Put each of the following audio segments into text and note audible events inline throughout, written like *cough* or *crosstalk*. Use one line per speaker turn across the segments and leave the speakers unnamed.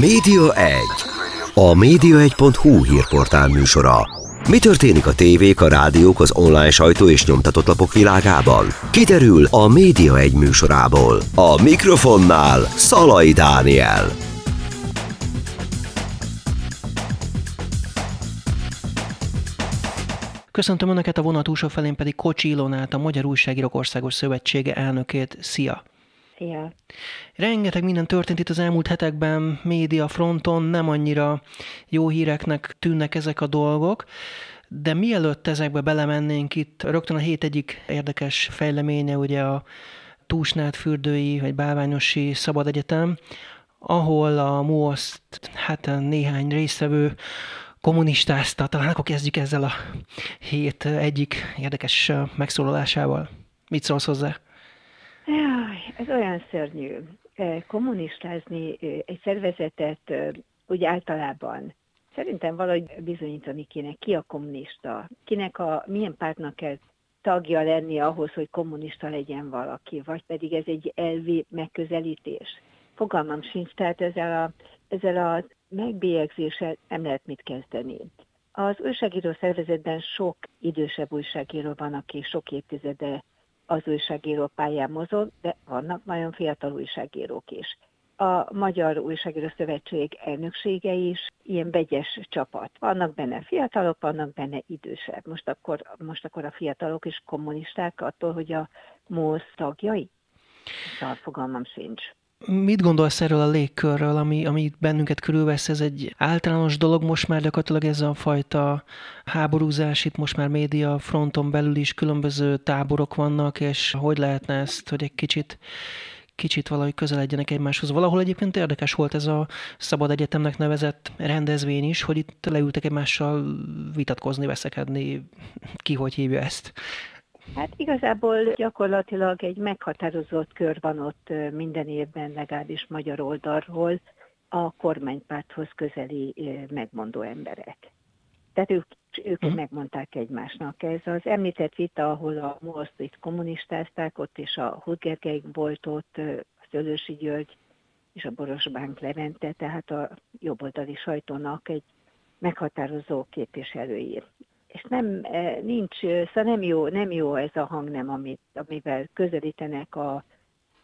Média 1. A média1.hu hírportál műsora. Mi történik a tévék, a rádiók, az online sajtó és nyomtatott lapok világában? Kiderül a Média 1 műsorából. A mikrofonnál Szalai Dániel.
Köszöntöm Önöket a vonat túlsó felén pedig Kocsi Ilonát, a Magyar Újságírók Országos Szövetsége elnökét. Szia!
Szia!
Rengeteg minden történt itt az elmúlt hetekben, média fronton, nem annyira jó híreknek tűnnek ezek a dolgok, de mielőtt ezekbe belemennénk itt, rögtön a hét egyik érdekes fejleménye ugye a Túsnát fürdői vagy Bálványosi Szabad Egyetem, ahol a MUOSZ, hát néhány résztvevő kommunistázta. Talán akkor kezdjük ezzel a hét egyik érdekes megszólalásával. Mit szólsz hozzá?
Jaj, ez olyan szörnyű. Kommunistázni egy szervezetet úgy általában szerintem valahogy bizonyítani kéne, ki a kommunista, kinek a, milyen pártnak kell tagja lenni ahhoz, hogy kommunista legyen valaki, vagy pedig ez egy elvi megközelítés. Fogalmam sincs, tehát ezzel a, ezzel a megbélyegzéssel nem lehet mit kezdeni. Az újságíró szervezetben sok idősebb újságíró van, aki sok évtizede az újságíró pályán mozog, de vannak nagyon fiatal újságírók is. A Magyar Újságíró Szövetség elnöksége is ilyen vegyes csapat. Vannak benne fiatalok, vannak benne idősebb. Most akkor, most akkor a fiatalok is kommunisták attól, hogy a MOSZ tagjai? Szóval fogalmam sincs.
Mit gondolsz erről a légkörről, ami, ami bennünket körülvesz? Ez egy általános dolog most már gyakorlatilag ez a fajta háborúzás, itt most már média fronton belül is különböző táborok vannak, és hogy lehetne ezt, hogy egy kicsit kicsit valahogy közeledjenek egymáshoz. Valahol egyébként érdekes volt ez a Szabad Egyetemnek nevezett rendezvény is, hogy itt leültek egymással vitatkozni, veszekedni, ki hogy hívja ezt.
Hát igazából gyakorlatilag egy meghatározott kör van ott minden évben, legalábbis magyar oldalról, a kormánypárthoz közeli megmondó emberek. Tehát ők, ők uh-huh. megmondták egymásnak. Ez az említett vita, ahol a most itt kommunistázták, ott és a Hudgergeik volt ott, a Szőlősi György és a Borosbánk Levente, tehát a jobboldali sajtónak egy meghatározó képviselői és nem, e, nincs, szóval nem jó, nem jó ez a hang nem, amit, amivel közelítenek a,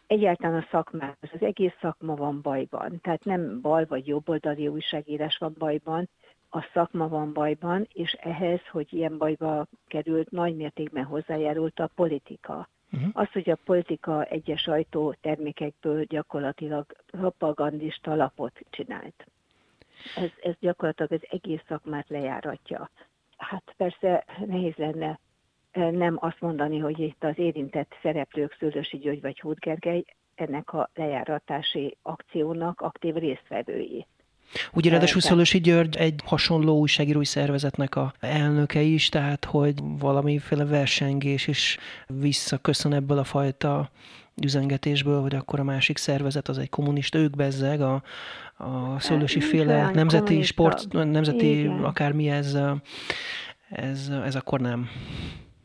egyáltalán a szakmához. Az egész szakma van bajban. Tehát nem bal vagy jobboldali újságírás van bajban, a szakma van bajban, és ehhez, hogy ilyen bajba került, nagy mértékben hozzájárult a politika. Uh-huh. Az, hogy a politika egyes sajtó termékekből gyakorlatilag propagandista lapot csinált. Ez, ez gyakorlatilag az egész szakmát lejáratja hát persze nehéz lenne nem azt mondani, hogy itt az érintett szereplők, Szőlősi György vagy Hót Gergely, ennek a lejáratási akciónak aktív résztvevői.
Ugye ráadásul Szőlősi György egy hasonló újságírói szervezetnek a elnöke is, tehát hogy valamiféle versengés is visszaköszön ebből a fajta üzengetésből, hogy akkor a másik szervezet az egy kommunista, ők bezzeg, a, a szőlősi féle nemzeti sport, nemzeti Igen. akármi ez, ez, ez akkor nem.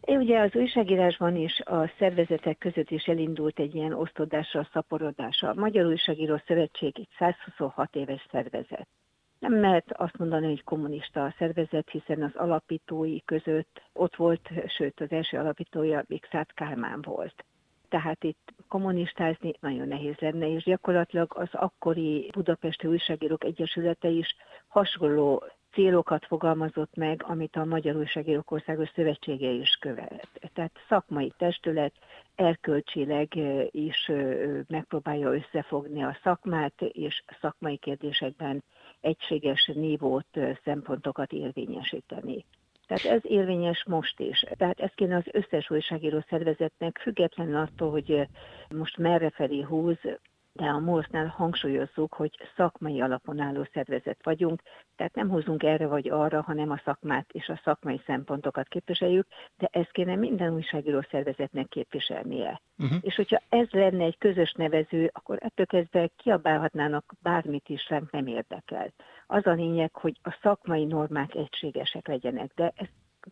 Ugye az újságírásban is a szervezetek között is elindult egy ilyen osztodásra, szaporodásra. A Magyar Újságíró Szövetség egy 126 éves szervezet. Nem lehet azt mondani, hogy kommunista a szervezet, hiszen az alapítói között ott volt, sőt az első alapítója Vikszát Kálmán volt tehát itt kommunistázni nagyon nehéz lenne, és gyakorlatilag az akkori Budapesti Újságírók Egyesülete is hasonló célokat fogalmazott meg, amit a Magyar Újságírók Országos Szövetsége is követ. Tehát szakmai testület erkölcsileg is megpróbálja összefogni a szakmát, és szakmai kérdésekben egységes nívót, szempontokat érvényesíteni. Tehát ez érvényes most is. Tehát ezt kéne az összes újságíró szervezetnek, függetlenül attól, hogy most merre felé húz, de a MOSZ-nál hangsúlyozzuk, hogy szakmai alapon álló szervezet vagyunk, tehát nem húzunk erre vagy arra, hanem a szakmát és a szakmai szempontokat képviseljük, de ezt kéne minden újságíró szervezetnek képviselnie. Uh-huh. És hogyha ez lenne egy közös nevező, akkor ettől kezdve kiabálhatnának bármit is, ránk nem érdekel. Az a lényeg, hogy a szakmai normák egységesek legyenek, de ez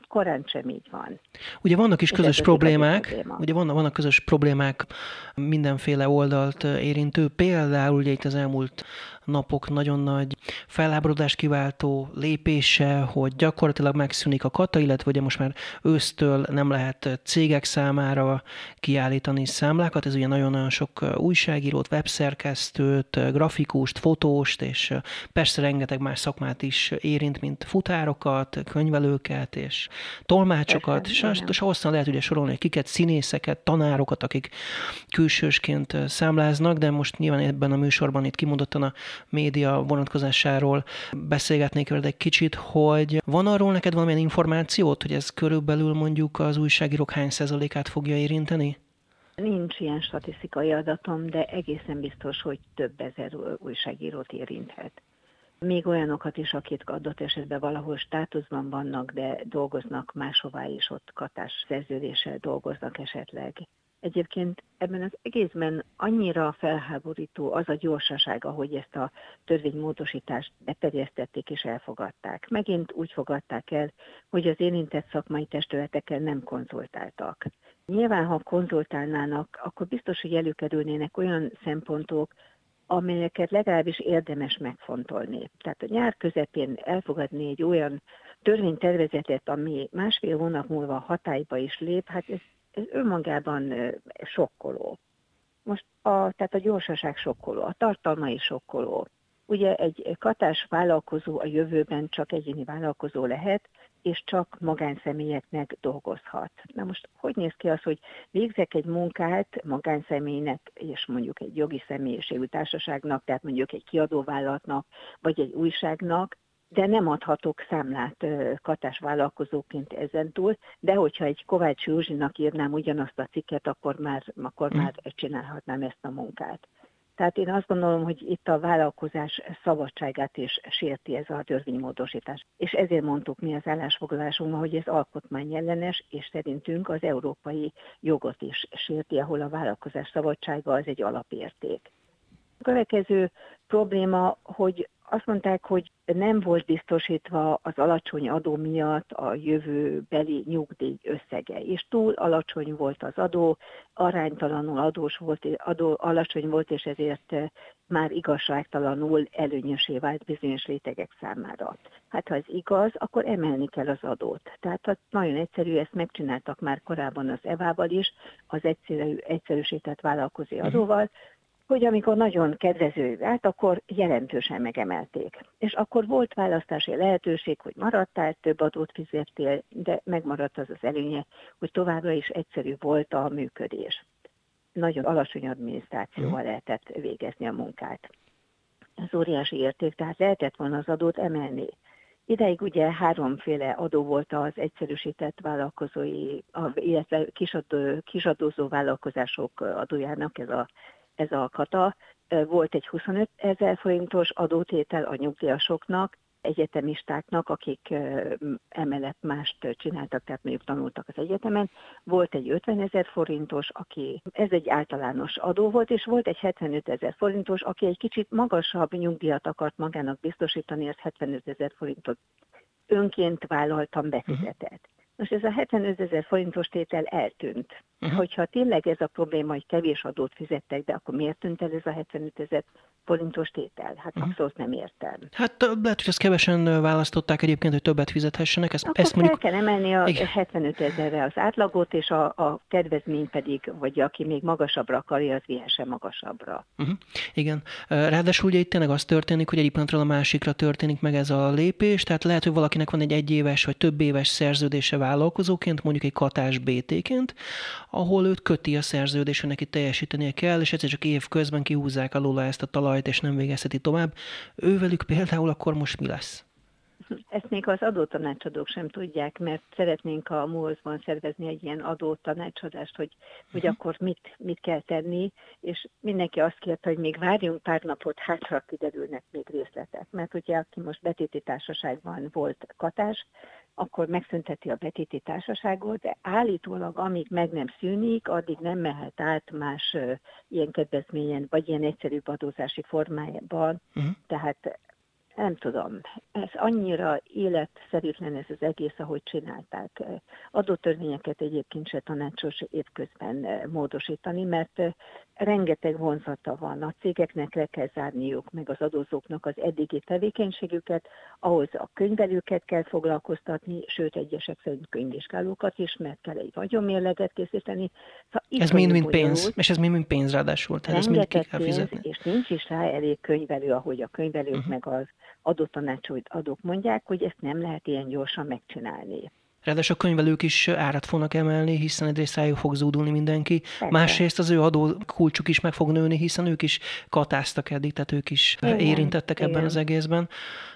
korán sem így van.
Ugye vannak is közös problémák, probléma. ugye vannak, vannak közös problémák mindenféle oldalt érintő, például ugye itt az elmúlt napok nagyon nagy felháborodást kiváltó lépése, hogy gyakorlatilag megszűnik a kata, illetve ugye most már ősztől nem lehet cégek számára kiállítani számlákat. Ez ugye nagyon-nagyon sok újságírót, webszerkesztőt, grafikust, fotóst, és persze rengeteg más szakmát is érint, mint futárokat, könyvelőket és tolmácsokat, és, és hosszan lehet ugye sorolni, hogy kiket, színészeket, tanárokat, akik külsősként számláznak, de most nyilván ebben a műsorban itt kimondottan a média vonatkozásáról beszélgetnék veled egy kicsit, hogy van arról neked valamilyen információt, hogy ez körülbelül mondjuk az újságírók hány százalékát fogja érinteni?
Nincs ilyen statisztikai adatom, de egészen biztos, hogy több ezer újságírót érinthet. Még olyanokat is, akik adott esetben valahol státuszban vannak, de dolgoznak máshová is, ott katás szerződéssel dolgoznak esetleg. Egyébként ebben az egészben annyira felháborító az a gyorsaság, ahogy ezt a törvénymódosítást beterjesztették és elfogadták. Megint úgy fogadták el, hogy az érintett szakmai testületekkel nem konzultáltak. Nyilván, ha konzultálnának, akkor biztos, hogy előkerülnének olyan szempontok, amelyeket legalábbis érdemes megfontolni. Tehát a nyár közepén elfogadni egy olyan törvénytervezetet, ami másfél hónap múlva hatályba is lép, hát ez, ez önmagában sokkoló. Most a, tehát a gyorsaság sokkoló, a tartalma is sokkoló. Ugye egy katás vállalkozó a jövőben csak egyéni vállalkozó lehet, és csak magánszemélyeknek dolgozhat. Na most hogy néz ki az, hogy végzek egy munkát magánszemélynek, és mondjuk egy jogi személyiségű társaságnak, tehát mondjuk egy kiadóvállalatnak, vagy egy újságnak, de nem adhatok számlát katás vállalkozóként ezentúl, de hogyha egy Kovács Józsinak írnám ugyanazt a cikket, akkor már, akkor mm. már csinálhatnám ezt a munkát. Tehát én azt gondolom, hogy itt a vállalkozás szabadságát is sérti ez a törvénymódosítás. És ezért mondtuk mi az állásfoglalásunkban, hogy ez alkotmányellenes, és szerintünk az európai jogot is sérti, ahol a vállalkozás szabadsága az egy alapérték. A következő probléma, hogy azt mondták, hogy nem volt biztosítva az alacsony adó miatt a jövőbeli nyugdíj összege, és túl alacsony volt az adó, aránytalanul adós volt, adó alacsony volt, és ezért eh, már igazságtalanul előnyösé vált bizonyos rétegek számára. Hát ha ez igaz, akkor emelni kell az adót. Tehát hát nagyon egyszerű, ezt megcsináltak már korábban az EVA-val is, az egyszerű, egyszerűsített vállalkozó mhm. adóval, hogy amikor nagyon kedvező vált, akkor jelentősen megemelték. És akkor volt választási lehetőség, hogy maradtál, több adót fizettél, de megmaradt az az előnye, hogy továbbra is egyszerű volt a működés. Nagyon alacsony adminisztrációval mhm. lehetett végezni a munkát. Ez óriási érték, tehát lehetett volna az adót emelni. Ideig ugye háromféle adó volt az egyszerűsített vállalkozói, illetve kisadó, kisadózó vállalkozások adójának, ez a ez a kata. Volt egy 25 ezer forintos adótétel a nyugdíjasoknak, egyetemistáknak, akik emellett mást csináltak, tehát mondjuk tanultak az egyetemen. Volt egy 50 ezer forintos, aki, ez egy általános adó volt, és volt egy 75 ezer forintos, aki egy kicsit magasabb nyugdíjat akart magának biztosítani, az 75 ezer forintot önként vállaltam befizetett. Uh-huh. Most ez a 75 ezer forintos tétel eltűnt. Uh-huh. Hogyha tényleg ez a probléma, hogy kevés adót fizettek de akkor miért tűnt el ez a 75 ezer forintos tétel? Hát uh-huh. abszolút nem értem.
Hát lehet, hogy ezt kevesen választották egyébként, hogy többet fizethessenek.
Ezt, akkor ezt mondjuk... kell emelni a Igen. 75 ezerre az átlagot, és a, a kedvezmény pedig, vagy aki még magasabbra akarja, az vihessen magasabbra.
Uh-huh. Igen. Ráadásul ugye itt tényleg az történik, hogy egy pillanatról a másikra történik meg ez a lépés, tehát lehet, hogy valakinek van egy egyéves vagy több éves szerződése vállalkozóként, mondjuk egy katás BT-ként, ahol őt köti a szerződés, hogy neki teljesítenie kell, és egyszer csak év közben kihúzzák alóla ezt a talajt, és nem végezheti tovább. Ővelük például akkor most mi lesz?
Ezt még az adótanácsadók sem tudják, mert szeretnénk a MOLZ-ban szervezni egy ilyen adótanácsadást, hogy, hogy uh-huh. akkor mit, mit kell tenni, és mindenki azt kérte, hogy még várjunk pár napot, hátra kiderülnek még részletek. Mert ugye aki most betéti társaságban volt katás, akkor megszünteti a betéti társaságot, de állítólag amíg meg nem szűnik, addig nem mehet át más ilyen kedvezményen, vagy ilyen egyszerűbb adózási formájában. Uh-huh. Tehát nem tudom, ez annyira életszerűtlen ez az egész, ahogy csinálták. Adótörvényeket egyébként se tanácsos évközben módosítani, mert rengeteg vonzata van. A cégeknek le kell zárniuk, meg az adózóknak az eddigi tevékenységüket, ahhoz a könyvelőket kell foglalkoztatni, sőt egyesek szerint könyvvizsgálókat is, mert kell egy vagyonmérleget készíteni.
Szóval ez mind-mind pénz, és ez mind-mind pénz ráadásul, tehát ez mind ki kell
fizetni. Pénz, és nincs is rá elég könyvelő, ahogy a könyvelők uh-huh. meg az adótanácsot adók mondják, hogy ezt nem lehet ilyen gyorsan megcsinálni.
Ráadásul a könyvelők is árat fognak emelni, hiszen egyrészt rájuk fog zúdulni mindenki. Persze. Másrészt az ő adó kulcsuk is meg fog nőni, hiszen ők is katáztak eddig, tehát ők is igen, érintettek igen. ebben az egészben.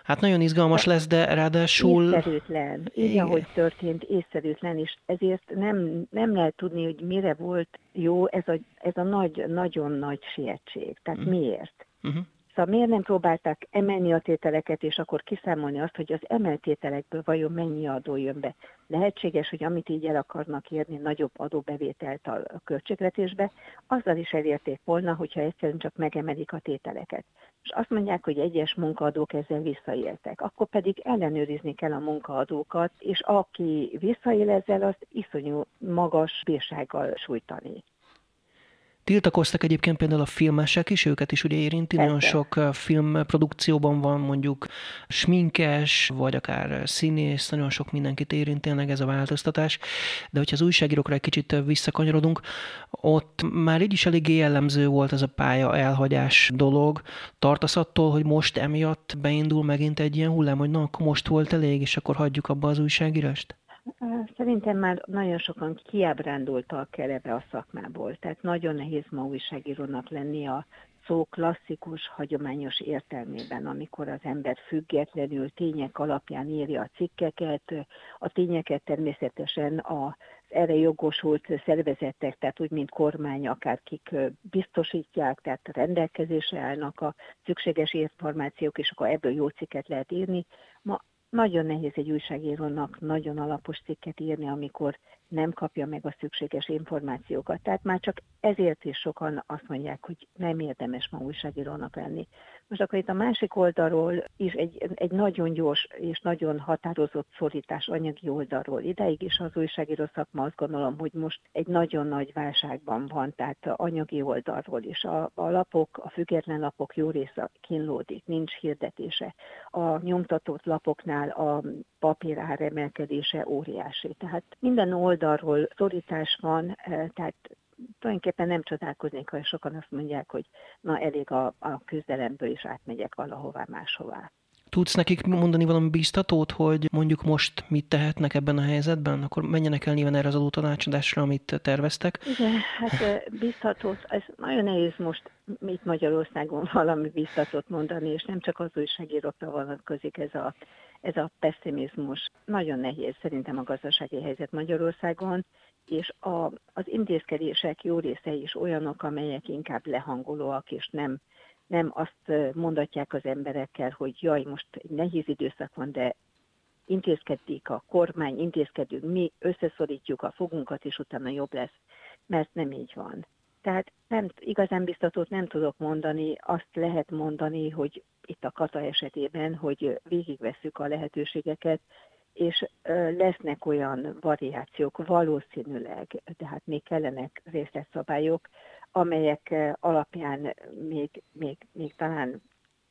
Hát nagyon izgalmas de lesz, de ráadásul...
Észszerűtlen. Így, igen. ahogy történt, észszerűtlen, és ezért nem, nem lehet tudni, hogy mire volt jó ez a, ez a nagy, nagyon nagy sietség. Tehát uh-huh. miért? Uh-huh. Szóval miért nem próbálták emelni a tételeket, és akkor kiszámolni azt, hogy az emeltételekből vajon mennyi adó jön be? Lehetséges, hogy amit így el akarnak érni, nagyobb adóbevételt a költségvetésbe, azzal is elérték volna, hogyha egyszerűen csak megemelik a tételeket. És azt mondják, hogy egyes munkaadók ezzel visszaéltek. Akkor pedig ellenőrizni kell a munkaadókat, és aki visszaél ezzel, azt iszonyú magas bírsággal sújtani.
Tiltakoztak egyébként például a filmesek is, őket is ugye érinti, nagyon sok filmprodukcióban van mondjuk sminkes, vagy akár színész, nagyon sok mindenkit érint tényleg ez a változtatás, de hogyha az újságírókra egy kicsit visszakanyarodunk, ott már így is eléggé jellemző volt ez a pálya elhagyás dolog. Tartasz attól, hogy most emiatt beindul megint egy ilyen hullám, hogy na, akkor most volt elég, és akkor hagyjuk abba az újságírást?
Szerintem már nagyon sokan kiábrándultak el ebbe a szakmából, tehát nagyon nehéz ma újságírónak lenni a szó klasszikus, hagyományos értelmében, amikor az ember függetlenül tények alapján írja a cikkeket, a tényeket természetesen a erre jogosult szervezetek, tehát úgy, mint kormány, akár kik biztosítják, tehát rendelkezésre állnak a szükséges információk, és akkor ebből jó cikket lehet írni. Ma nagyon nehéz egy újságírónak nagyon alapos cikket írni, amikor nem kapja meg a szükséges információkat. Tehát már csak ezért is sokan azt mondják, hogy nem érdemes ma újságírónak lenni. Most akkor itt a másik oldalról is egy, egy nagyon gyors és nagyon határozott szorítás anyagi oldalról. Ideig is az újságíró szakma azt gondolom, hogy most egy nagyon nagy válságban van, tehát anyagi oldalról is. A, a lapok, a független lapok jó része kínlódik, nincs hirdetése. A nyomtatott lapoknál a papírár emelkedése óriási. Tehát minden oldalról szorítás van, eh, tehát tulajdonképpen nem csodálkoznék, ha sokan azt mondják, hogy na elég a, a küzdelemből is átmegyek valahová máshová.
Tudsz nekik mondani valami biztatót, hogy mondjuk most mit tehetnek ebben a helyzetben? Akkor menjenek el nyilván erre az adótanácsadásra, amit terveztek.
Igen, hát biztatót, ez nagyon nehéz most itt Magyarországon valami biztatót mondani, és nem csak az újságírókra vonatkozik ez a, ez a pessimizmus. Nagyon nehéz szerintem a gazdasági helyzet Magyarországon, és a, az intézkedések jó része is olyanok, amelyek inkább lehangolóak, és nem, nem azt mondatják az emberekkel, hogy jaj, most egy nehéz időszak van, de intézkedik a kormány, intézkedünk, mi összeszorítjuk a fogunkat, és utána jobb lesz, mert nem így van. Tehát nem, igazán biztatót nem tudok mondani, azt lehet mondani, hogy itt a kata esetében, hogy végigvesszük a lehetőségeket, és lesznek olyan variációk valószínűleg, tehát még kellenek részletszabályok, amelyek alapján még, még, még talán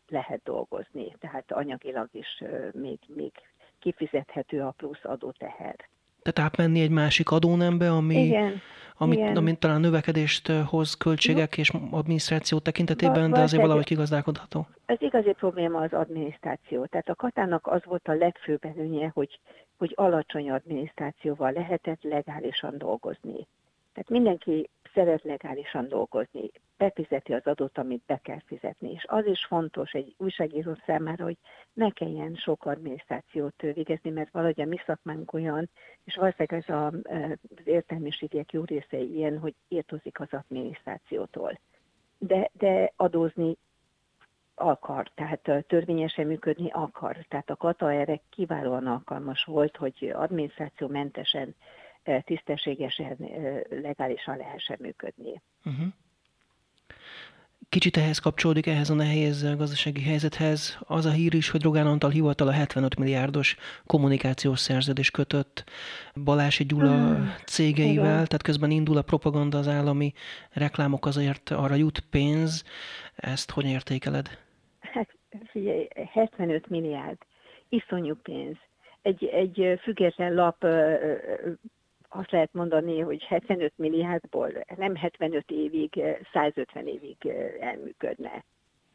lehet dolgozni, tehát anyagilag is még, még kifizethető a plusz adóteher.
Tehát átmenni egy másik adónembe, ami,
igen,
amit,
igen.
amit talán növekedést hoz költségek és adminisztráció tekintetében, de azért valahogy kigazdálkodható.
Ez igazi probléma az adminisztráció. Tehát a katának az volt a legfőbb előnye, hogy, hogy alacsony adminisztrációval lehetett legálisan dolgozni. Tehát mindenki szeret legálisan dolgozni, befizeti az adót, amit be kell fizetni. És az is fontos egy újságíró számára, hogy ne kelljen sok adminisztrációt végezni, mert valahogy a mi szakmánk olyan, és valószínűleg ez a, az értelmiségek jó része ilyen, hogy értozik az adminisztrációtól. De, de adózni akar, tehát törvényesen működni akar. Tehát a kata erre kiválóan alkalmas volt, hogy adminisztrációmentesen tisztességesen, legálisan lehessen működni. Uh-huh.
Kicsit ehhez kapcsolódik, ehhez a nehéz gazdasági helyzethez az a hír is, hogy Rogán Antal hivatal a 75 milliárdos kommunikációs szerződés kötött Balási Gyula hmm. cégeivel, Igen. tehát közben indul a propaganda, az állami reklámok azért arra jut pénz. Ezt hogy értékeled?
Hát figyelj, 75 milliárd, iszonyú pénz. Egy, egy független lap azt lehet mondani, hogy 75 milliárdból nem 75 évig, 150 évig elműködne.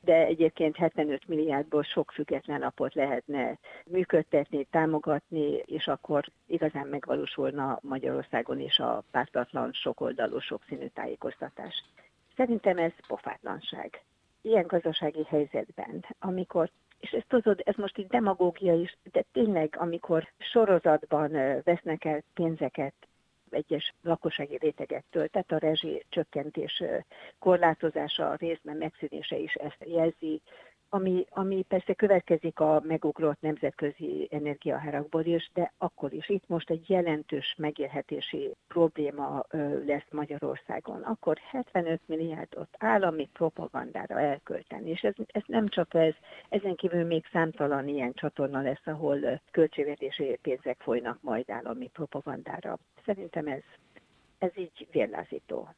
De egyébként 75 milliárdból sok független lapot lehetne működtetni, támogatni, és akkor igazán megvalósulna Magyarországon is a pártatlan, sokoldalú, sokszínű tájékoztatás. Szerintem ez pofátlanság. Ilyen gazdasági helyzetben, amikor és ezt tudod, ez most így demagógia is, de tényleg, amikor sorozatban vesznek el pénzeket egyes lakossági rétegektől, tehát a rezsi csökkentés korlátozása, a részben megszűnése is ezt jelzi, ami, ami persze következik a megugrott nemzetközi energiahárakból is, de akkor is itt most egy jelentős megélhetési probléma lesz Magyarországon. Akkor 75 milliárdot állami propagandára elkölteni, és ez, ez nem csak ez, ezen kívül még számtalan ilyen csatorna lesz, ahol költségvetési pénzek folynak majd állami propagandára. Szerintem ez, ez így vérlázító.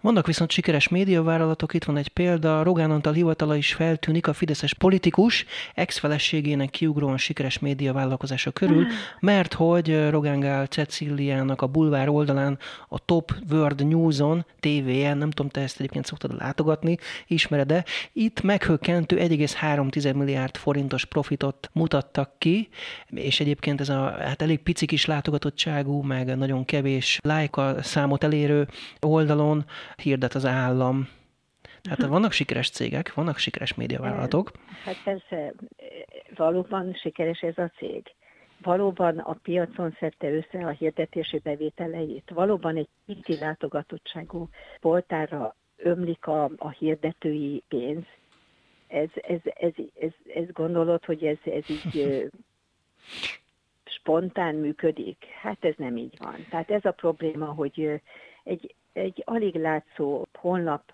Vannak viszont sikeres médiavállalatok, itt van egy példa, Rogán Antal hivatala is feltűnik a fideszes politikus ex-feleségének kiugróan sikeres médiavállalkozása körül, mert hogy Rogán Gál Ceciliának a bulvár oldalán a Top World News-on, tévéjen, nem tudom, te ezt egyébként szoktad látogatni, ismered-e, itt meghökkentő 1,3 milliárd forintos profitot mutattak ki, és egyébként ez a hát elég pici kis látogatottságú, meg nagyon kevés lájka számot elérő oldalon hirdet az állam. Tehát vannak sikeres cégek, vannak sikeres médiavállalatok.
Hát persze, valóban sikeres ez a cég. Valóban a piacon szedte össze a hirdetési bevételeit. Valóban egy pici látogatottságú poltára ömlik a, a hirdetői pénz. Ez, ez, ez, ez, ez gondolod, hogy ez, ez így spontán működik? Hát ez nem így van. Tehát ez a probléma, hogy egy, egy alig látszó honlap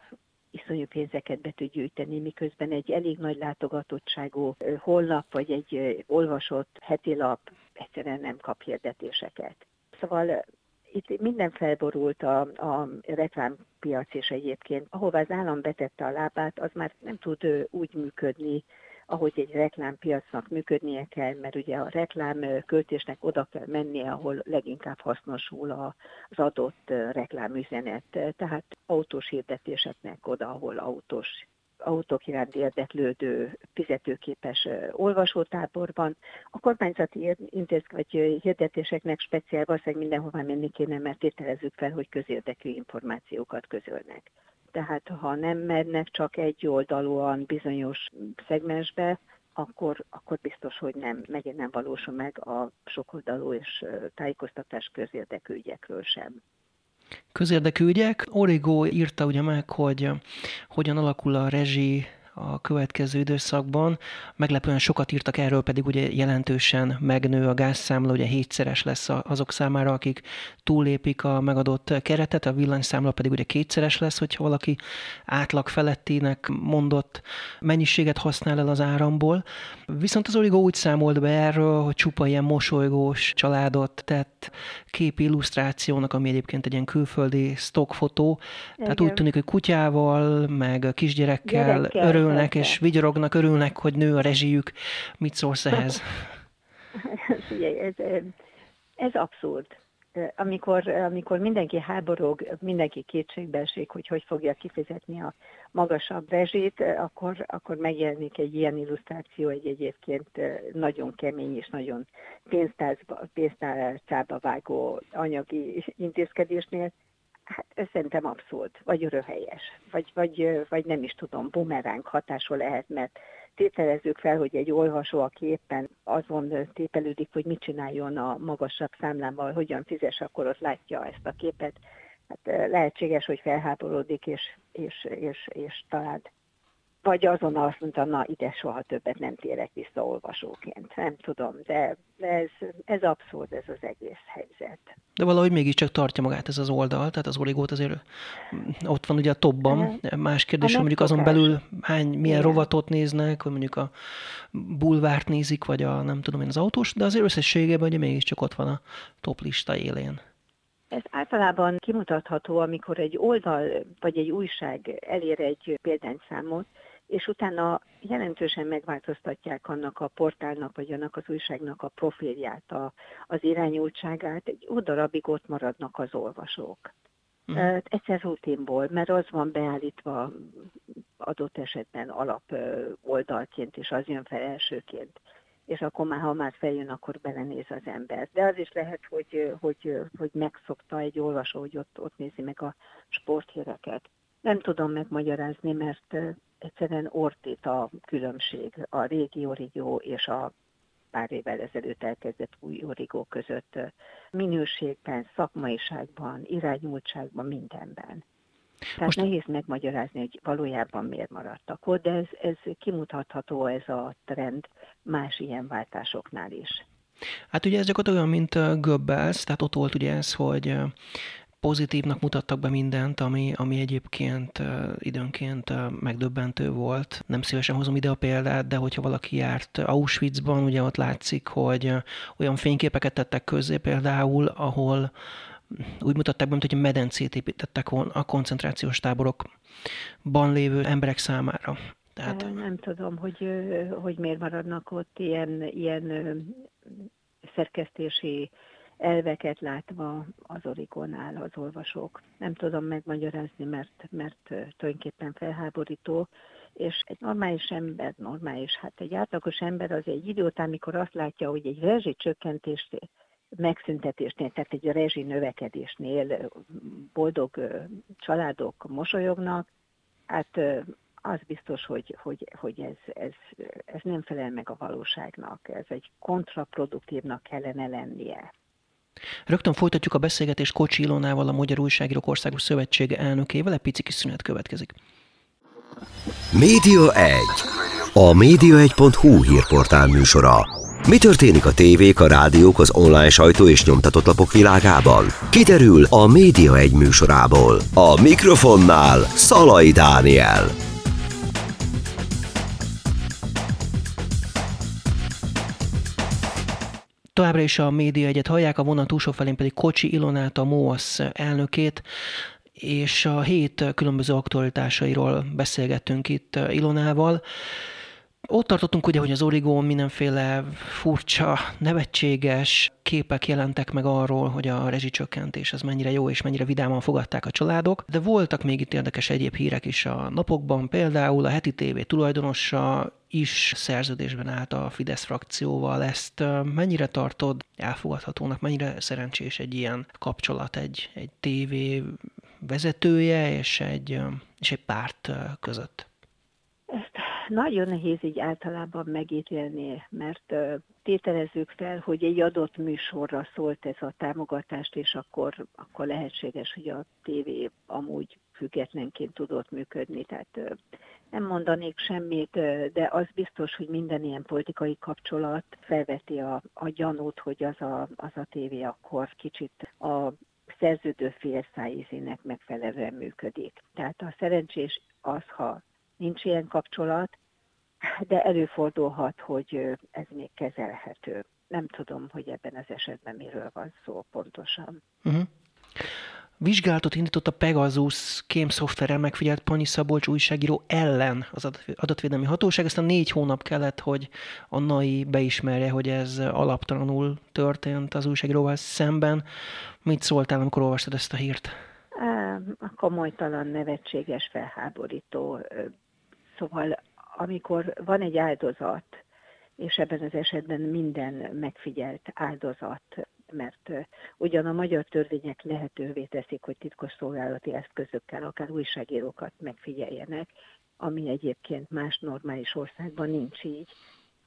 iszonyú pénzeket be tud gyűjteni, miközben egy elég nagy látogatottságú honlap vagy egy olvasott heti lap egyszerűen nem kap hirdetéseket. Szóval itt minden felborult a, a reklámpiac és egyébként, ahová az állam betette a lábát, az már nem tud úgy működni, ahogy egy reklámpiacnak működnie kell, mert ugye a reklám költésnek oda kell mennie, ahol leginkább hasznosul az adott reklámüzenet. Tehát autós hirdetéseknek oda, ahol autós autók iránt érdeklődő, fizetőképes olvasótáborban. A kormányzati intéz vagy hirdetéseknek speciál valószínűleg mindenhová menni kéne, mert tételezzük fel, hogy közérdekű információkat közölnek tehát ha nem mernek csak egy oldalúan bizonyos szegmensbe, akkor, akkor biztos, hogy nem, megint nem valósul meg a sokoldalú és tájékoztatás közérdekű ügyekről sem.
Közérdekű ügyek. Origo írta ugye meg, hogy hogyan alakul a rezsi a következő időszakban. Meglepően sokat írtak erről, pedig ugye jelentősen megnő a gázszámla, ugye hétszeres lesz azok számára, akik túllépik a megadott keretet, a villanyszámla pedig ugye kétszeres lesz, hogyha valaki átlag felettinek mondott mennyiséget használ el az áramból. Viszont az Origo úgy számolt be erről, hogy csupa ilyen mosolygós családot tett képi illusztrációnak, ami egyébként egy ilyen külföldi stockfotó. Tehát úgy tűnik, hogy kutyával, meg kisgyerekkel, Gyerekkel, örülnek, és vigyorognak, örülnek, hogy nő a rezsijük. Mit szólsz ehhez? *laughs*
Figyelj, ez, ez abszurd. Amikor, amikor mindenki háborog, mindenki kétségbe esik, hogy hogy fogja kifizetni a magasabb rezsit, akkor, akkor megjelenik egy ilyen illusztráció egy egyébként nagyon kemény és nagyon pénztárcába vágó anyagi intézkedésnél, Hát ez szerintem abszurd, vagy röhelyes, vagy, vagy, vagy nem is tudom, bumeránk hatású lehet, mert tételezzük fel, hogy egy olvasó, aki éppen azon tépelődik, hogy mit csináljon a magasabb számlámmal, hogyan fizes, akkor ott látja ezt a képet. Hát lehetséges, hogy felháborodik, és, és, és, és talált vagy azon azt mondta, na ide soha többet nem térek vissza olvasóként. Nem tudom, de ez, ez abszurd ez az egész helyzet.
De valahogy mégiscsak tartja magát ez az oldal, tehát az origót azért ott van ugye a topban. Más kérdés, hogy mondjuk azon belül hány, milyen Igen. rovatot néznek, vagy mondjuk a bulvárt nézik, vagy a nem tudom én az autós, de azért összességében ugye mégiscsak ott van a top lista élén.
Ez általában kimutatható, amikor egy oldal vagy egy újság elér egy példányszámot, és utána jelentősen megváltoztatják annak a portálnak, vagy annak az újságnak a profilját, a, az irányultságát, egy darabig ott maradnak az olvasók. Mm. Egyszer rutinból, mert az van beállítva adott esetben alap oldalként, és az jön fel elsőként és akkor már, ha már feljön, akkor belenéz az ember. De az is lehet, hogy, hogy, hogy megszokta egy olvasó, hogy ott, ott nézi meg a sporthíreket. Nem tudom megmagyarázni, mert egyszerűen ortít a különbség a régi origó és a pár évvel ezelőtt elkezdett új origó között minőségben, szakmaiságban, irányultságban, mindenben. Tehát Most... nehéz megmagyarázni, hogy valójában miért maradtak ott, de ez, ez kimutatható ez a trend más ilyen váltásoknál is.
Hát ugye ez gyakorlatilag olyan, mint Goebbels, tehát ott volt ugye ez, hogy pozitívnak mutattak be mindent, ami, ami egyébként időnként megdöbbentő volt. Nem szívesen hozom ide a példát, de hogyha valaki járt Auschwitzban, ugye ott látszik, hogy olyan fényképeket tettek közzé például, ahol úgy mutatták be, mint hogy a medencét építettek volna a koncentrációs táborokban lévő emberek számára.
Tehát... Nem tudom, hogy, hogy miért maradnak ott ilyen, ilyen szerkesztési elveket látva az origonál az olvasók. Nem tudom megmagyarázni, mert, mert tulajdonképpen felháborító, és egy normális ember, normális, hát egy átlagos ember az egy idő után, amikor azt látja, hogy egy rezsicsökkentést megszüntetésnél, tehát egy rezsi növekedésnél boldog családok mosolyognak, hát az biztos, hogy, hogy, hogy ez, ez, ez nem felel meg a valóságnak, ez egy kontraproduktívnak kellene lennie.
Rögtön folytatjuk a beszélgetést Kocsi Ilonával, a Magyar Újságírók Országos Szövetsége elnökével, egy pici kis szünet következik.
Média 1. A média1.hu hírportál műsora. Mi történik a tévék, a rádiók, az online sajtó és nyomtatott lapok világában? Kiderül a Média egy műsorából. A mikrofonnál Szalai Dániel.
Továbbra is a média egyet hallják, a vonat túlsó felén pedig Kocsi Ilonát, a MOASZ elnökét, és a hét különböző aktualitásairól beszélgettünk itt Ilonával. Ott tartottunk ugye, hogy az origón mindenféle furcsa, nevetséges képek jelentek meg arról, hogy a rezsicsökkentés az mennyire jó és mennyire vidáman fogadták a családok, de voltak még itt érdekes egyéb hírek is a napokban, például a heti tévé tulajdonosa is szerződésben állt a Fidesz frakcióval. Ezt mennyire tartod elfogadhatónak, mennyire szerencsés egy ilyen kapcsolat egy, egy tévé vezetője és egy, és egy párt között?
Ezt nagyon nehéz így általában megítélni, mert tételezzük fel, hogy egy adott műsorra szólt ez a támogatást, és akkor, akkor lehetséges, hogy a tévé amúgy függetlenként tudott működni. Tehát nem mondanék semmit, de az biztos, hogy minden ilyen politikai kapcsolat felveti a, a gyanút, hogy az a, az a tévé akkor kicsit a szerződő félszájízének megfelelően működik. Tehát a szerencsés az, ha nincs ilyen kapcsolat, de előfordulhat, hogy ez még kezelhető. Nem tudom, hogy ebben az esetben miről van szó pontosan. Uh-huh.
Vizsgálatot indított a Pegasus kémszoftverrel megfigyelt Panyi Szabolcs újságíró ellen az adatvédelmi hatóság. Aztán négy hónap kellett, hogy a NAI beismerje, hogy ez alaptalanul történt az újságíróval szemben. Mit szóltál, amikor olvastad ezt a hírt?
A komolytalan, nevetséges, felháborító. Szóval amikor van egy áldozat, és ebben az esetben minden megfigyelt áldozat, mert ugyan a magyar törvények lehetővé teszik, hogy titkos szolgálati eszközökkel akár újságírókat megfigyeljenek, ami egyébként más normális országban nincs így,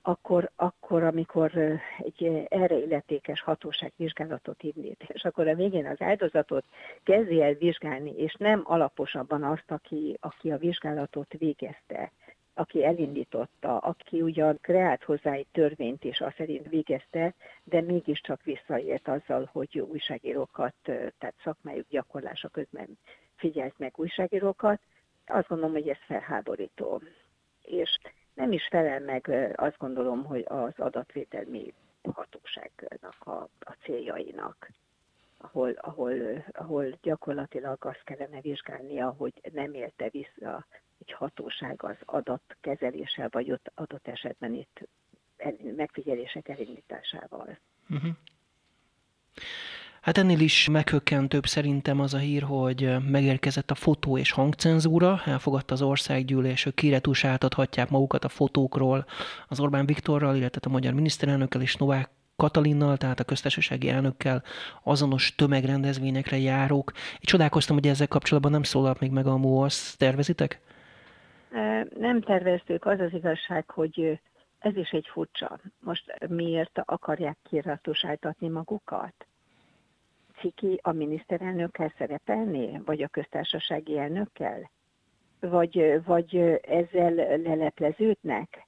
akkor, akkor, amikor egy erre illetékes hatóság vizsgálatot indít, és akkor a végén az áldozatot kezdi el vizsgálni, és nem alaposabban azt, aki, aki a vizsgálatot végezte, aki elindította, aki ugyan kreált hozzá egy törvényt és azt szerint végezte, de mégiscsak visszaért azzal, hogy újságírókat, tehát szakmájuk gyakorlása közben figyelt meg újságírókat, azt gondolom, hogy ez felháborító. És nem is felel meg azt gondolom, hogy az adatvételmi hatóságnak a, a céljainak, ahol, ahol, ahol gyakorlatilag azt kellene vizsgálnia, hogy nem élte vissza egy hatóság az adatkezeléssel, vagy ott adott esetben itt megfigyelések elindításával. Uh-huh.
Hát ennél is meghökkentőbb szerintem az a hír, hogy megérkezett a fotó és hangcenzúra, elfogadta az országgyűlés, hogy kiretusáltathatják magukat a fotókról az Orbán Viktorral, illetve a magyar miniszterelnökkel és Novák Katalinnal, tehát a köztársasági elnökkel azonos tömegrendezvényekre járók. Én csodálkoztam, hogy ezzel kapcsolatban nem szólalt még meg a MUOSZ. Tervezitek?
Nem terveztük. Az az igazság, hogy ez is egy furcsa. Most miért akarják kiratusáltatni magukat? ciki a miniszterelnökkel szerepelni, vagy a köztársasági elnökkel? Vagy, vagy ezzel lelepleződnek?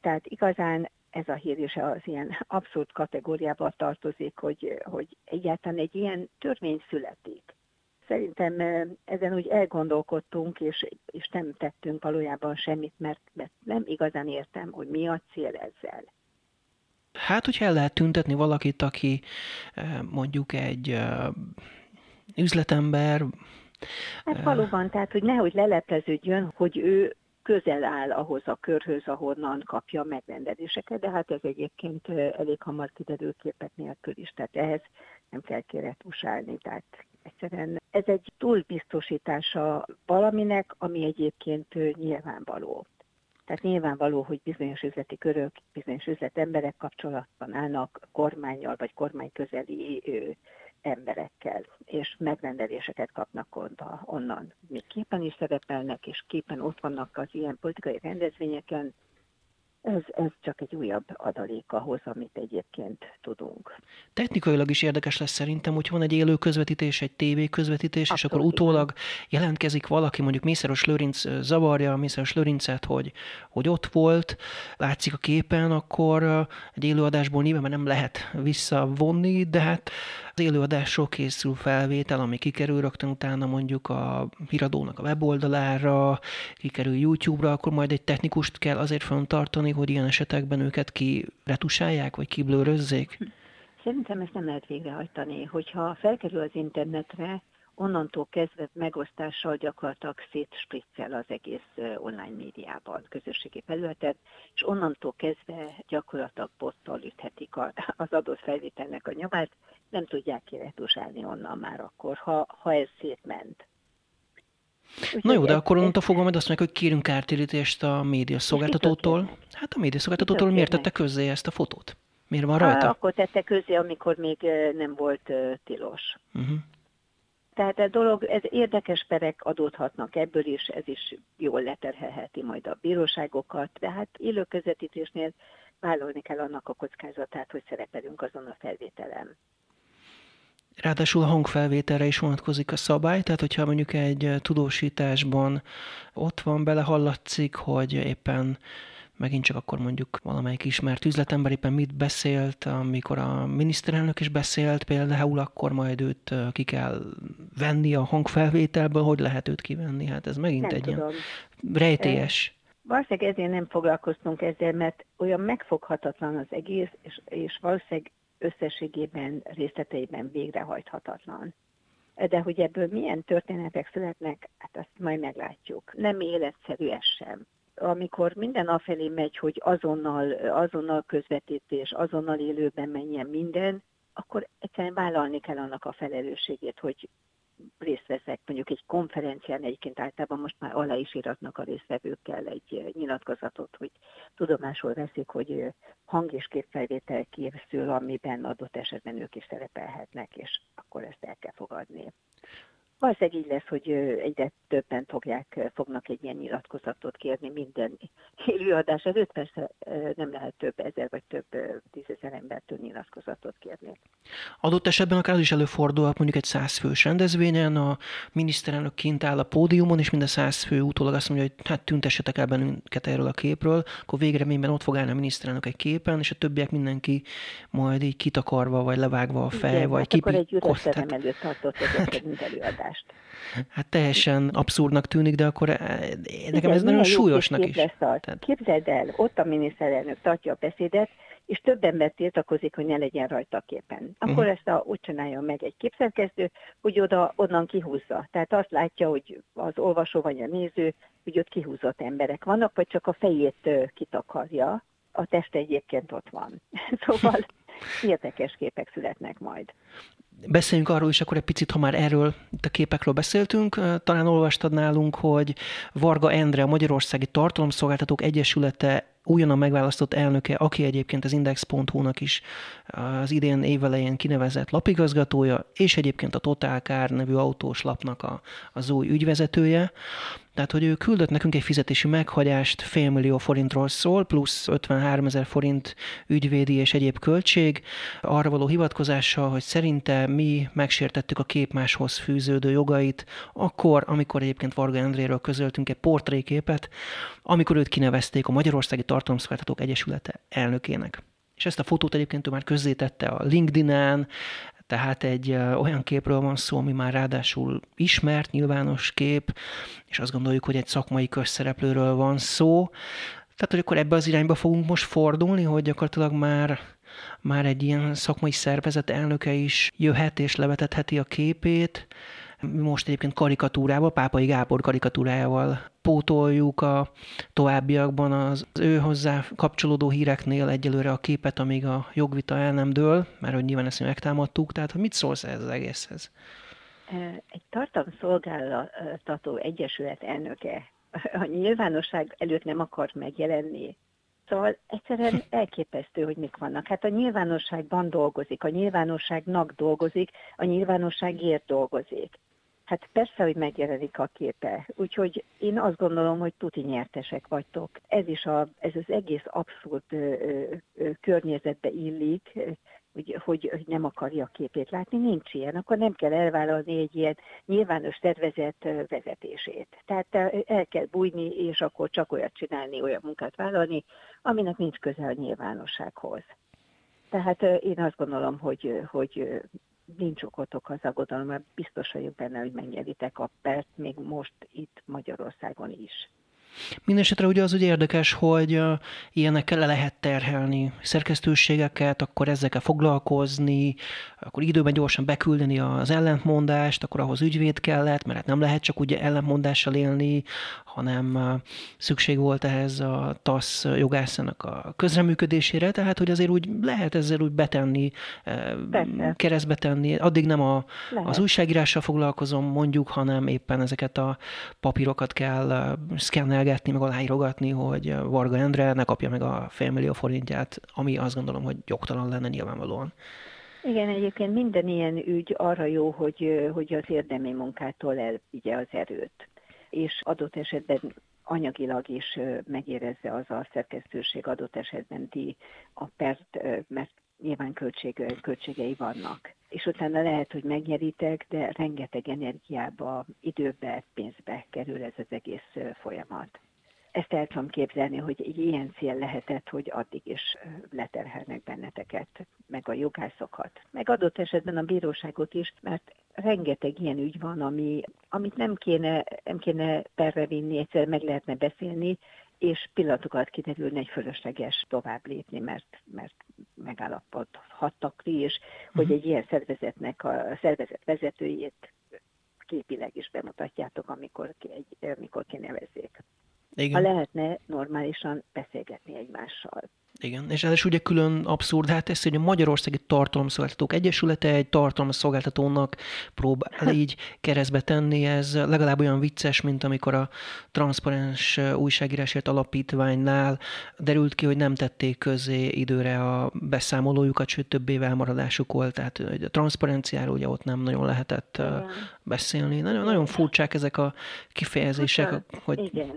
Tehát igazán ez a hír is az ilyen abszurd kategóriába tartozik, hogy, hogy egyáltalán egy ilyen törvény születik. Szerintem ezen úgy elgondolkodtunk, és, és nem tettünk valójában semmit, mert, mert nem igazán értem, hogy mi a cél ezzel.
Hát, hogyha el lehet tüntetni valakit, aki mondjuk egy üzletember.
Hát valóban, tehát, hogy nehogy lelepleződjön, hogy ő közel áll ahhoz a körhöz, ahonnan kapja a megrendeléseket, de hát ez egyébként elég hamar kiderül képek nélkül is, tehát ehhez nem kell kéretusálni, tehát egyszerűen ez egy túlbiztosítása valaminek, ami egyébként nyilvánvaló. Tehát nyilvánvaló, hogy bizonyos üzleti körök, bizonyos üzletemberek kapcsolatban állnak kormányjal vagy kormány közeli emberekkel, és megrendeléseket kapnak onnan. Még képen is szerepelnek, és képen ott vannak az ilyen politikai rendezvényeken, ez, ez csak egy újabb adalék ahhoz, amit egyébként tudunk.
Technikailag is érdekes lesz szerintem, hogy van egy élő közvetítés, egy tévé közvetítés, Abszolút, és akkor utólag jelentkezik valaki, mondjuk Mészáros Lőrinc zavarja Mészáros Lőrincet, hogy, hogy ott volt, látszik a képen, akkor egy élőadásból nyilván nem lehet visszavonni, de hát az élőadásról készül felvétel, ami kikerül rögtön utána mondjuk a híradónak a weboldalára, kikerül YouTube-ra, akkor majd egy technikust kell azért fenntartani, hogy ilyen esetekben őket kiretusálják, vagy kiblőrözzék?
Szerintem ezt nem lehet végrehajtani. Hogyha felkerül az internetre, onnantól kezdve megosztással gyakorlatilag szétspriccel az egész online médiában, közösségi felületet, és onnantól kezdve gyakorlatilag bottal üthetik az adott felvételnek a nyomát, nem tudják kiretusálni onnan már akkor, ha, ha ez szétment.
Úgy Na jó, de akkor onnantól fogom majd azt mondják, hogy kérünk kártérítést a média szolgáltatótól. Hát a média szolgáltatótól miért tette közzé ezt a fotót? Miért van rajta? Há,
akkor tette közzé, amikor még nem volt tilos. Uh-huh. Tehát a dolog, ez érdekes perek adódhatnak ebből is, ez is jól leterhelheti majd a bíróságokat, de hát élő közvetítésnél vállalni kell annak a kockázatát, hogy szerepelünk azon a felvételen.
Ráadásul a hangfelvételre is vonatkozik a szabály, tehát hogyha mondjuk egy tudósításban ott van, belehallatszik, hogy éppen megint csak akkor mondjuk valamelyik ismert üzletember éppen mit beszélt, amikor a miniszterelnök is beszélt például, akkor majd őt ki kell venni a hangfelvételből, hogy lehet őt kivenni. Hát ez megint nem egy tudom. ilyen rejtélyes.
Valószínűleg ezért nem foglalkoztunk ezzel, mert olyan megfoghatatlan az egész, és, és valószínűleg összességében, részleteiben végrehajthatatlan. De hogy ebből milyen történetek születnek, hát azt majd meglátjuk. Nem életszerű ez sem. Amikor minden afelé megy, hogy azonnal, azonnal közvetítés, azonnal élőben menjen minden, akkor egyszerűen vállalni kell annak a felelősségét, hogy részt veszek mondjuk egy konferencián, egyébként általában most már alá is iratnak a résztvevőkkel egy nyilatkozatot, hogy tudomásul veszik, hogy hang- és képfelvétel készül, amiben adott esetben ők is szerepelhetnek, és akkor ezt el kell fogadni. Valószínűleg így lesz, hogy egyre többen fogják, fognak egy ilyen nyilatkozatot kérni minden *laughs* élőadás előtt. Persze nem lehet több ezer vagy több tízezer embertől nyilatkozatot kérni.
Adott esetben akár az is előfordulhat mondjuk egy százfős rendezvényen, a miniszterelnök kint áll a pódiumon, és mind a száz fő utólag azt mondja, hogy hát tüntessetek el bennünket erről a képről, akkor végeredményben ott fog állni a miniszterelnök egy képen, és a többiek mindenki majd így kitakarva, vagy levágva a fej,
Igen,
vagy
hát
kipi...
akkor egy üres terem előtt tartott egy *laughs* előadást.
Hát teljesen abszurdnak tűnik, de akkor eh, nekem
Igen,
ez nagyon súlyosnak
is. Tehát... Képzeld el, ott a miniszterelnök tartja a beszédet, és több ember tiltakozik, hogy ne legyen rajta a képen. Akkor uh-huh. ezt a, úgy csinálja meg egy képszerkező, hogy oda, onnan kihúzza. Tehát azt látja, hogy az olvasó vagy a néző, hogy ott kihúzott emberek vannak, vagy csak a fejét kitakarja, a test egyébként ott van. *laughs* szóval érdekes képek születnek majd.
Beszéljünk arról is akkor egy picit, ha már erről, a képekről beszéltünk, talán olvastad nálunk, hogy Varga Endre, a Magyarországi Tartalomszolgáltatók Egyesülete újonnan megválasztott elnöke, aki egyébként az Index.hu-nak is az idén évelején kinevezett lapigazgatója, és egyébként a Total Car nevű autós lapnak a, az új ügyvezetője. Tehát, hogy ő küldött nekünk egy fizetési meghagyást, félmillió forintról szól, plusz 53 ezer forint ügyvédi és egyéb költség, arra való hivatkozással, hogy szerinte mi megsértettük a képmáshoz fűződő jogait, akkor, amikor egyébként Varga Endréről közöltünk egy portréképet, amikor őt kinevezték a Magyarországi Tartalomszolgáltatók Egyesülete elnökének. És ezt a fotót egyébként ő már közzétette a LinkedIn-en, tehát egy olyan képről van szó, ami már ráadásul ismert, nyilvános kép, és azt gondoljuk, hogy egy szakmai közszereplőről van szó. Tehát, hogy akkor ebbe az irányba fogunk most fordulni, hogy gyakorlatilag már már egy ilyen szakmai szervezet elnöke is jöhet és levetetheti a képét, most egyébként karikatúrával, Pápai Gábor karikatúrájával pótoljuk a továbbiakban az ő hozzá kapcsolódó híreknél egyelőre a képet, amíg a jogvita el nem dől, mert hogy nyilván ezt megtámadtuk, tehát hogy mit szólsz ez az egészhez?
Egy tartalomszolgáltató egyesület elnöke a nyilvánosság előtt nem akar megjelenni. Szóval egyszerűen *laughs* elképesztő, hogy mik vannak. Hát a nyilvánosságban dolgozik, a nyilvánosságnak dolgozik, a nyilvánosságért dolgozik. Hát persze, hogy megjelenik a képe. Úgyhogy én azt gondolom, hogy tuti nyertesek vagytok. Ez is a, ez az egész abszurd ö, ö, környezetbe illik, hogy, hogy, nem akarja a képét látni, nincs ilyen, akkor nem kell elvállalni egy ilyen nyilvános tervezet vezetését. Tehát el kell bújni, és akkor csak olyat csinálni, olyan munkát vállalni, aminek nincs köze a nyilvánossághoz. Tehát én azt gondolom, hogy, hogy nincs okotok az aggodalomra, biztos vagyok benne, hogy megnyeritek a pert, még most itt Magyarországon is.
Mindenesetre ugye az ugye érdekes, hogy ilyenekkel le lehet terhelni szerkesztőségeket, akkor ezekkel foglalkozni, akkor időben gyorsan beküldeni az ellentmondást, akkor ahhoz ügyvéd kellett, mert hát nem lehet csak ugye ellentmondással élni, hanem szükség volt ehhez a TASZ jogászának a közreműködésére, tehát hogy azért úgy lehet ezzel úgy betenni, uh, keresztbe tenni. Addig nem a, az újságírással foglalkozom mondjuk, hanem éppen ezeket a papírokat kell szkennelni, beszélgetni, meg aláírogatni, hogy Varga Endre ne kapja meg a félmillió forintját, ami azt gondolom, hogy jogtalan lenne nyilvánvalóan.
Igen, egyébként minden ilyen ügy arra jó, hogy, hogy az érdemi munkától elvigye az erőt, és adott esetben anyagilag is megérezze az a szerkesztőség adott esetben ti a pert, mert nyilván költség, költségei vannak. És utána lehet, hogy megnyeritek, de rengeteg energiába, időbe, pénzbe kerül ez az egész folyamat. Ezt el tudom képzelni, hogy egy ilyen cél lehetett, hogy addig is leterhelnek benneteket, meg a jogászokat, meg adott esetben a bíróságot is, mert rengeteg ilyen ügy van, ami, amit nem kéne, nem kéne perre vinni, egyszer meg lehetne beszélni, és pillanatokat kiderülne egy fölösleges tovább lépni, mert, mert megállapodhattak ti is, hogy uh-huh. egy ilyen szervezetnek a szervezet vezetőjét képileg is bemutatjátok, amikor, egy, amikor kinevezzék. Igen. Ha lehetne normálisan beszélgetni egymással.
Igen, és ez is ugye külön abszurd, hát ez, hogy a Magyarországi Tartalomszolgáltatók Egyesülete egy tartalomszolgáltatónak próbál így keresztbe tenni, ez legalább olyan vicces, mint amikor a transzparens újságírásért alapítványnál derült ki, hogy nem tették közé időre a beszámolójukat, sőt több év elmaradásuk volt, tehát a transzparenciáról ugye ott nem nagyon lehetett Igen. beszélni. Nagyon, nagyon furcsák ezek a kifejezések, hogy...
Igen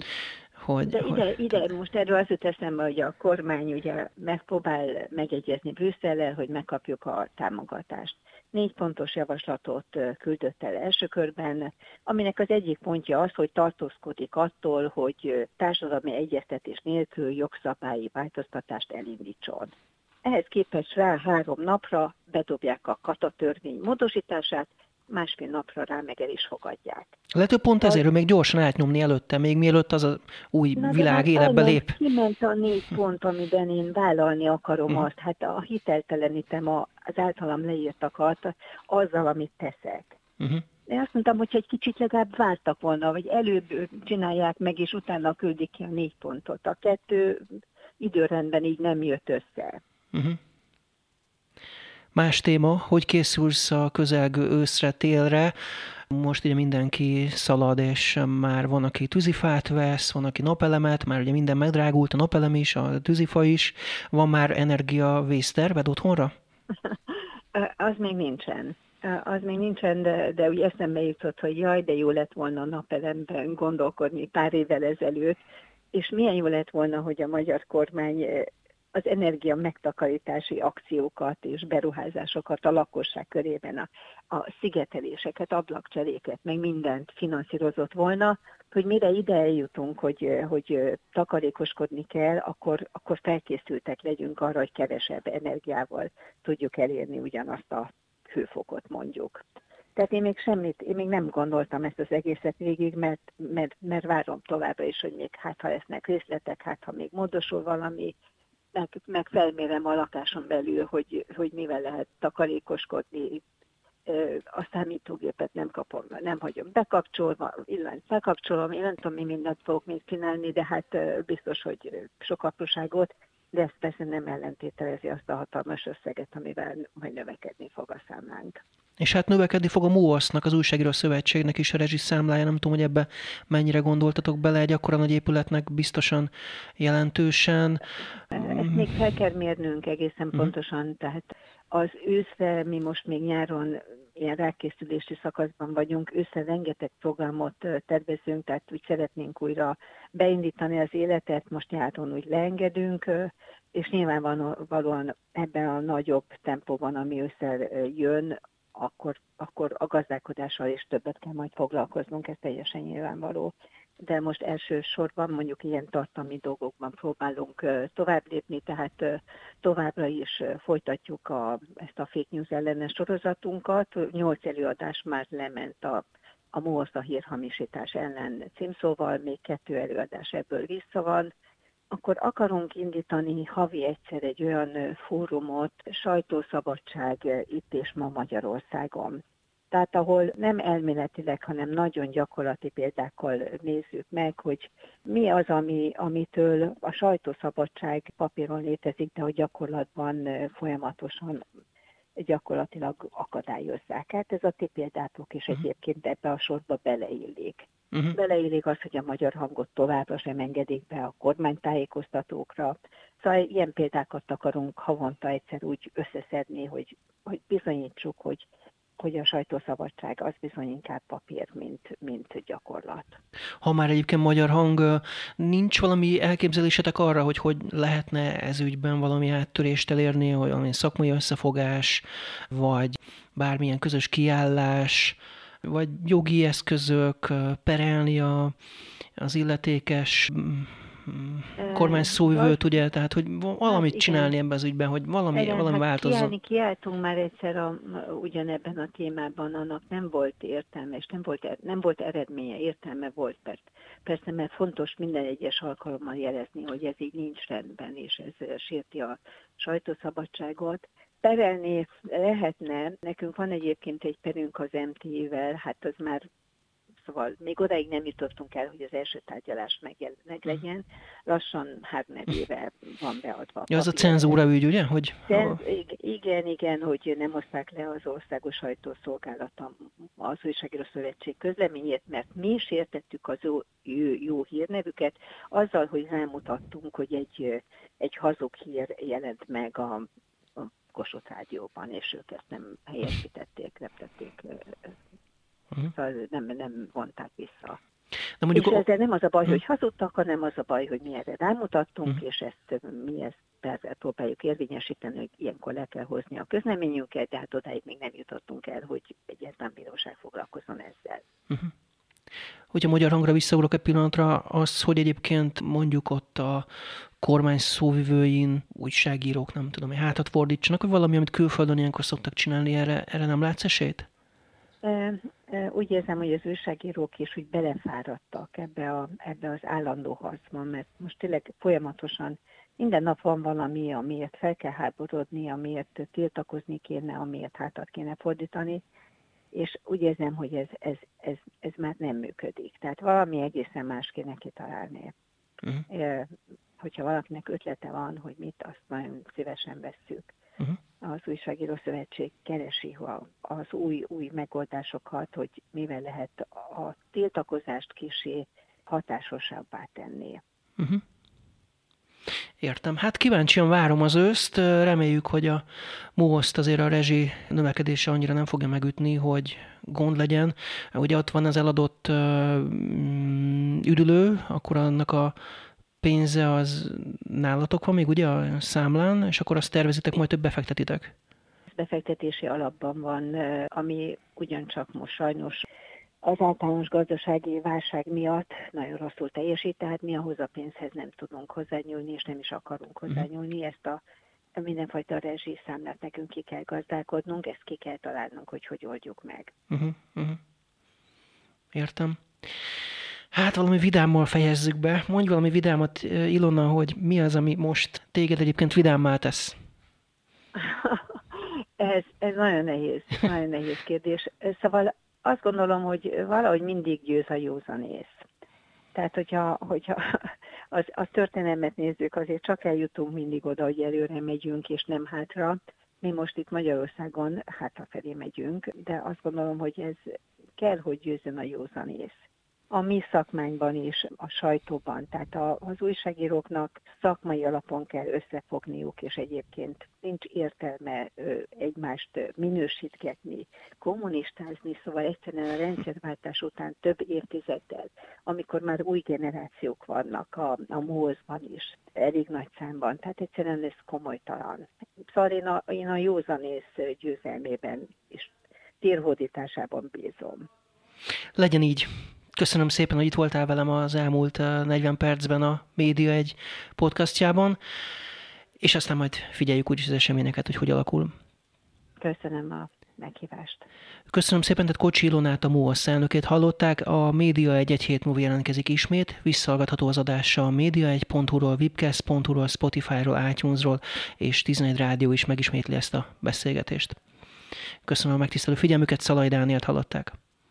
hogy, De ide, hogy... ide most erről az jut eszembe, hogy a kormány ugye megpróbál megegyezni Brüsszellel, hogy megkapjuk a támogatást. Négy pontos javaslatot küldött el első körben, aminek az egyik pontja az, hogy tartózkodik attól, hogy társadalmi egyeztetés nélkül jogszabályi változtatást elindítson. Ehhez képest rá három napra bedobják a katatörvény módosítását, másfél napra rá meg el is fogadják.
Lehet, pont ezért, hogy még gyorsan átnyomni előtte, még mielőtt az a új Na, világ hát életbe lép.
Kiment a négy pont, amiben én vállalni akarom uh-huh. azt, hát a hiteltelenítem az általam leírtakat azzal, amit teszek. Uh-huh. Én azt mondtam, hogy egy kicsit legalább vártak volna, vagy előbb csinálják meg, és utána küldik ki a négy pontot. A kettő időrendben így nem jött össze. Uh-huh.
Más téma, hogy készülsz a közelgő őszre, télre. Most ugye mindenki szalad, és már van, aki tűzifát vesz, van, aki napelemet, már ugye minden megdrágult, a napelem is, a tűzifa is. Van már energia vészterved otthonra? *laughs*
Az még nincsen. Az még nincsen, de, de úgy eszembe jutott, hogy jaj, de jó lett volna a napelemben gondolkodni pár évvel ezelőtt, és milyen jó lett volna, hogy a magyar kormány az energia megtakarítási akciókat és beruházásokat a lakosság körében, a, a szigeteléseket, ablakcseréket, meg mindent finanszírozott volna, hogy mire ide eljutunk, hogy, hogy takarékoskodni kell, akkor, akkor felkészültek legyünk arra, hogy kevesebb energiával tudjuk elérni ugyanazt a hőfokot mondjuk. Tehát én még semmit, én még nem gondoltam ezt az egészet végig, mert, mert, mert várom továbbra is, hogy még hát ha lesznek részletek, hát ha még módosul valami, meg, meg felmérem a lakáson belül, hogy, hogy mivel lehet takarékoskodni, a számítógépet nem kapom, nem hagyom bekapcsolva, illetve bekapcsolom, én nem tudom, mi mindent fogok még csinálni, de hát biztos, hogy sok apróságot, de ez persze nem ellentételezi azt a hatalmas összeget, amivel majd növekedni fog a számlánk.
És hát növekedni fog a MOASZ-nak, az Újságíró Szövetségnek is a rezsiszámlája. Nem tudom, hogy ebbe mennyire gondoltatok bele, egy akkora nagy épületnek biztosan jelentősen.
Ezt még fel kell mérnünk egészen uh-huh. pontosan, tehát az őszre mi most még nyáron ilyen rákészülési szakaszban vagyunk, ősszel rengeteg programot tervezünk, tehát úgy szeretnénk újra beindítani az életet, most nyáron úgy leengedünk, és nyilvánvalóan ebben a nagyobb tempóban, ami ősszel jön, akkor, akkor a gazdálkodással is többet kell majd foglalkoznunk, ez teljesen nyilvánvaló. De most elsősorban mondjuk ilyen tartalmi dolgokban próbálunk tovább lépni, tehát továbbra is folytatjuk a, ezt a fake news ellenes sorozatunkat. Nyolc előadás már lement a a MOSZ a hírhamisítás ellen címszóval, még kettő előadás ebből vissza van akkor akarunk indítani havi egyszer egy olyan fórumot, sajtószabadság itt és ma Magyarországon. Tehát ahol nem elméletileg, hanem nagyon gyakorlati példákkal nézzük meg, hogy mi az, ami, amitől a sajtószabadság papíron létezik, de hogy gyakorlatban folyamatosan gyakorlatilag akadályozzák. Hát ez a ti példátok is mhm. egyébként ebbe a sorba beleillik. Uh-huh. Beleillik az, hogy a magyar hangot továbbra sem engedik be a kormánytájékoztatókra. Szóval ilyen példákat akarunk havonta egyszer úgy összeszedni, hogy, hogy bizonyítsuk, hogy, hogy a sajtószabadság az bizony inkább papír, mint, mint gyakorlat.
Ha már egyébként magyar hang, nincs valami elképzelésetek arra, hogy hogy lehetne ez ügyben valami áttörést elérni, hogy valami szakmai összefogás, vagy bármilyen közös kiállás, vagy jogi eszközök, perelni a, az illetékes kormány szóvivőt, ugye, tehát hogy valamit hát csinálni ebben az ügyben, hogy valami, igen, valami hát változzon. Kiállni,
kiálltunk már egyszer a, ugyanebben a témában, annak nem volt értelme, és nem volt, er, nem volt eredménye, értelme volt, mert persze, mert fontos minden egyes alkalommal jelezni, hogy ez így nincs rendben, és ez sérti a sajtószabadságot, perelni lehetne. Nekünk van egyébként egy perünk az MT-vel, hát az már Szóval még odáig nem jutottunk el, hogy az első tárgyalás meg, legyen. Lassan három éve van beadva.
Ja, az a cenzúra ügy, ugye? Hogy...
Cenz, igen, igen, hogy nem hozták le az országos sajtószolgálatom az újságíró szövetség közleményét, mert mi is értettük az jó, jó, jó hírnevüket, azzal, hogy rámutattunk, hogy egy, egy hazug hír jelent meg a, a Kossuth Rádióban, és ők ezt nem helyesítették, nem tették, uh-huh. szóval nem, nem vonták vissza. De mondjuk... És ezzel nem az a baj, hogy hazudtak, hanem az a baj, hogy mi erre rámutattunk, uh-huh. és ezt mi ezt persze próbáljuk érvényesíteni, hogy ilyenkor le kell hozni a közleményünket, de hát odáig még nem jutottunk el, hogy egyetlen bíróság foglalkozzon ezzel. Uh-huh.
Hogyha magyar hangra visszaugrok egy pillanatra, az, hogy egyébként mondjuk ott a kormány szóvivőin, újságírók, nem tudom, hogy hátat fordítsanak, vagy valami, amit külföldön ilyenkor szoktak csinálni, erre, erre nem látsz esélyt?
Úgy érzem, hogy az újságírók is úgy belefáradtak ebbe, a, ebbe az állandó harcban, mert most tényleg folyamatosan minden nap van valami, amiért fel kell háborodni, amiért tiltakozni kéne, amiért hátat kéne fordítani, és úgy érzem, hogy ez, ez, ez, ez már nem működik. Tehát valami egészen más kéne kitalálni. Uh-huh. Hogyha valakinek ötlete van, hogy mit, azt nagyon szívesen vesszük. Uh-huh. Az Újságíró Szövetség keresi az új, új megoldásokat, hogy mivel lehet a tiltakozást kisé hatásosabbá tenni. Uh-huh.
Értem. Hát kíváncsian várom az őszt. Reméljük, hogy a MUOSzt azért a rezsi növekedése annyira nem fogja megütni, hogy gond legyen. Ugye ott van az eladott mm, üdülő, akkor annak a pénze az nálatok van még ugye a számlán, és akkor azt tervezitek, majd több befektetitek?
Befektetési alapban van, ami ugyancsak most sajnos az általános gazdasági válság miatt nagyon rosszul teljesít, tehát mi ahhoz a pénzhez nem tudunk hozzányúlni, és nem is akarunk mhm. hozzányúlni. Ezt a mindenfajta rezsi számlát nekünk ki kell gazdálkodnunk, ezt ki kell találnunk, hogy hogy oldjuk meg. Uh-huh, uh-huh.
Értem. Hát valami vidámmal fejezzük be. Mondj valami vidámat, Ilona, hogy mi az, ami most téged egyébként vidámmá tesz? *laughs*
ez, ez nagyon nehéz, nagyon nehéz kérdés. Szóval azt gondolom, hogy valahogy mindig győz a józanész. Tehát, hogyha, hogyha *laughs* az, az történelmet nézzük, azért csak eljutunk mindig oda, hogy előre megyünk, és nem hátra. Mi most itt Magyarországon hátrafelé megyünk, de azt gondolom, hogy ez kell, hogy győzön a józanész a mi szakmányban is, a sajtóban. Tehát a, az újságíróknak szakmai alapon kell összefogniuk, és egyébként nincs értelme ö, egymást minősítgetni, kommunistázni, szóval egyszerűen a rendszerváltás után több évtizeddel, amikor már új generációk vannak a, a MOZ-ban is, elég nagy számban, tehát egyszerűen ez komolytalan. Szóval én a, én a józanész győzelmében és térhódításában bízom.
Legyen így. Köszönöm szépen, hogy itt voltál velem az elmúlt 40 eh, percben a Média egy podcastjában, és aztán majd figyeljük úgyis az eseményeket, hogy hogy alakul.
Köszönöm a meghívást.
Köszönöm szépen, tehát Kocsi Ilonát, a MOASZ elnökét hallották. A Média egy egy hét múlva jelentkezik ismét. Visszahallgatható az adása a média1.hu-ról, webcast.hu-ról, Spotify-ról, iTunes-ról, és 11 rádió is megismétli ezt a beszélgetést. Köszönöm a megtisztelő figyelmüket, Szalaj Dánielt hallották.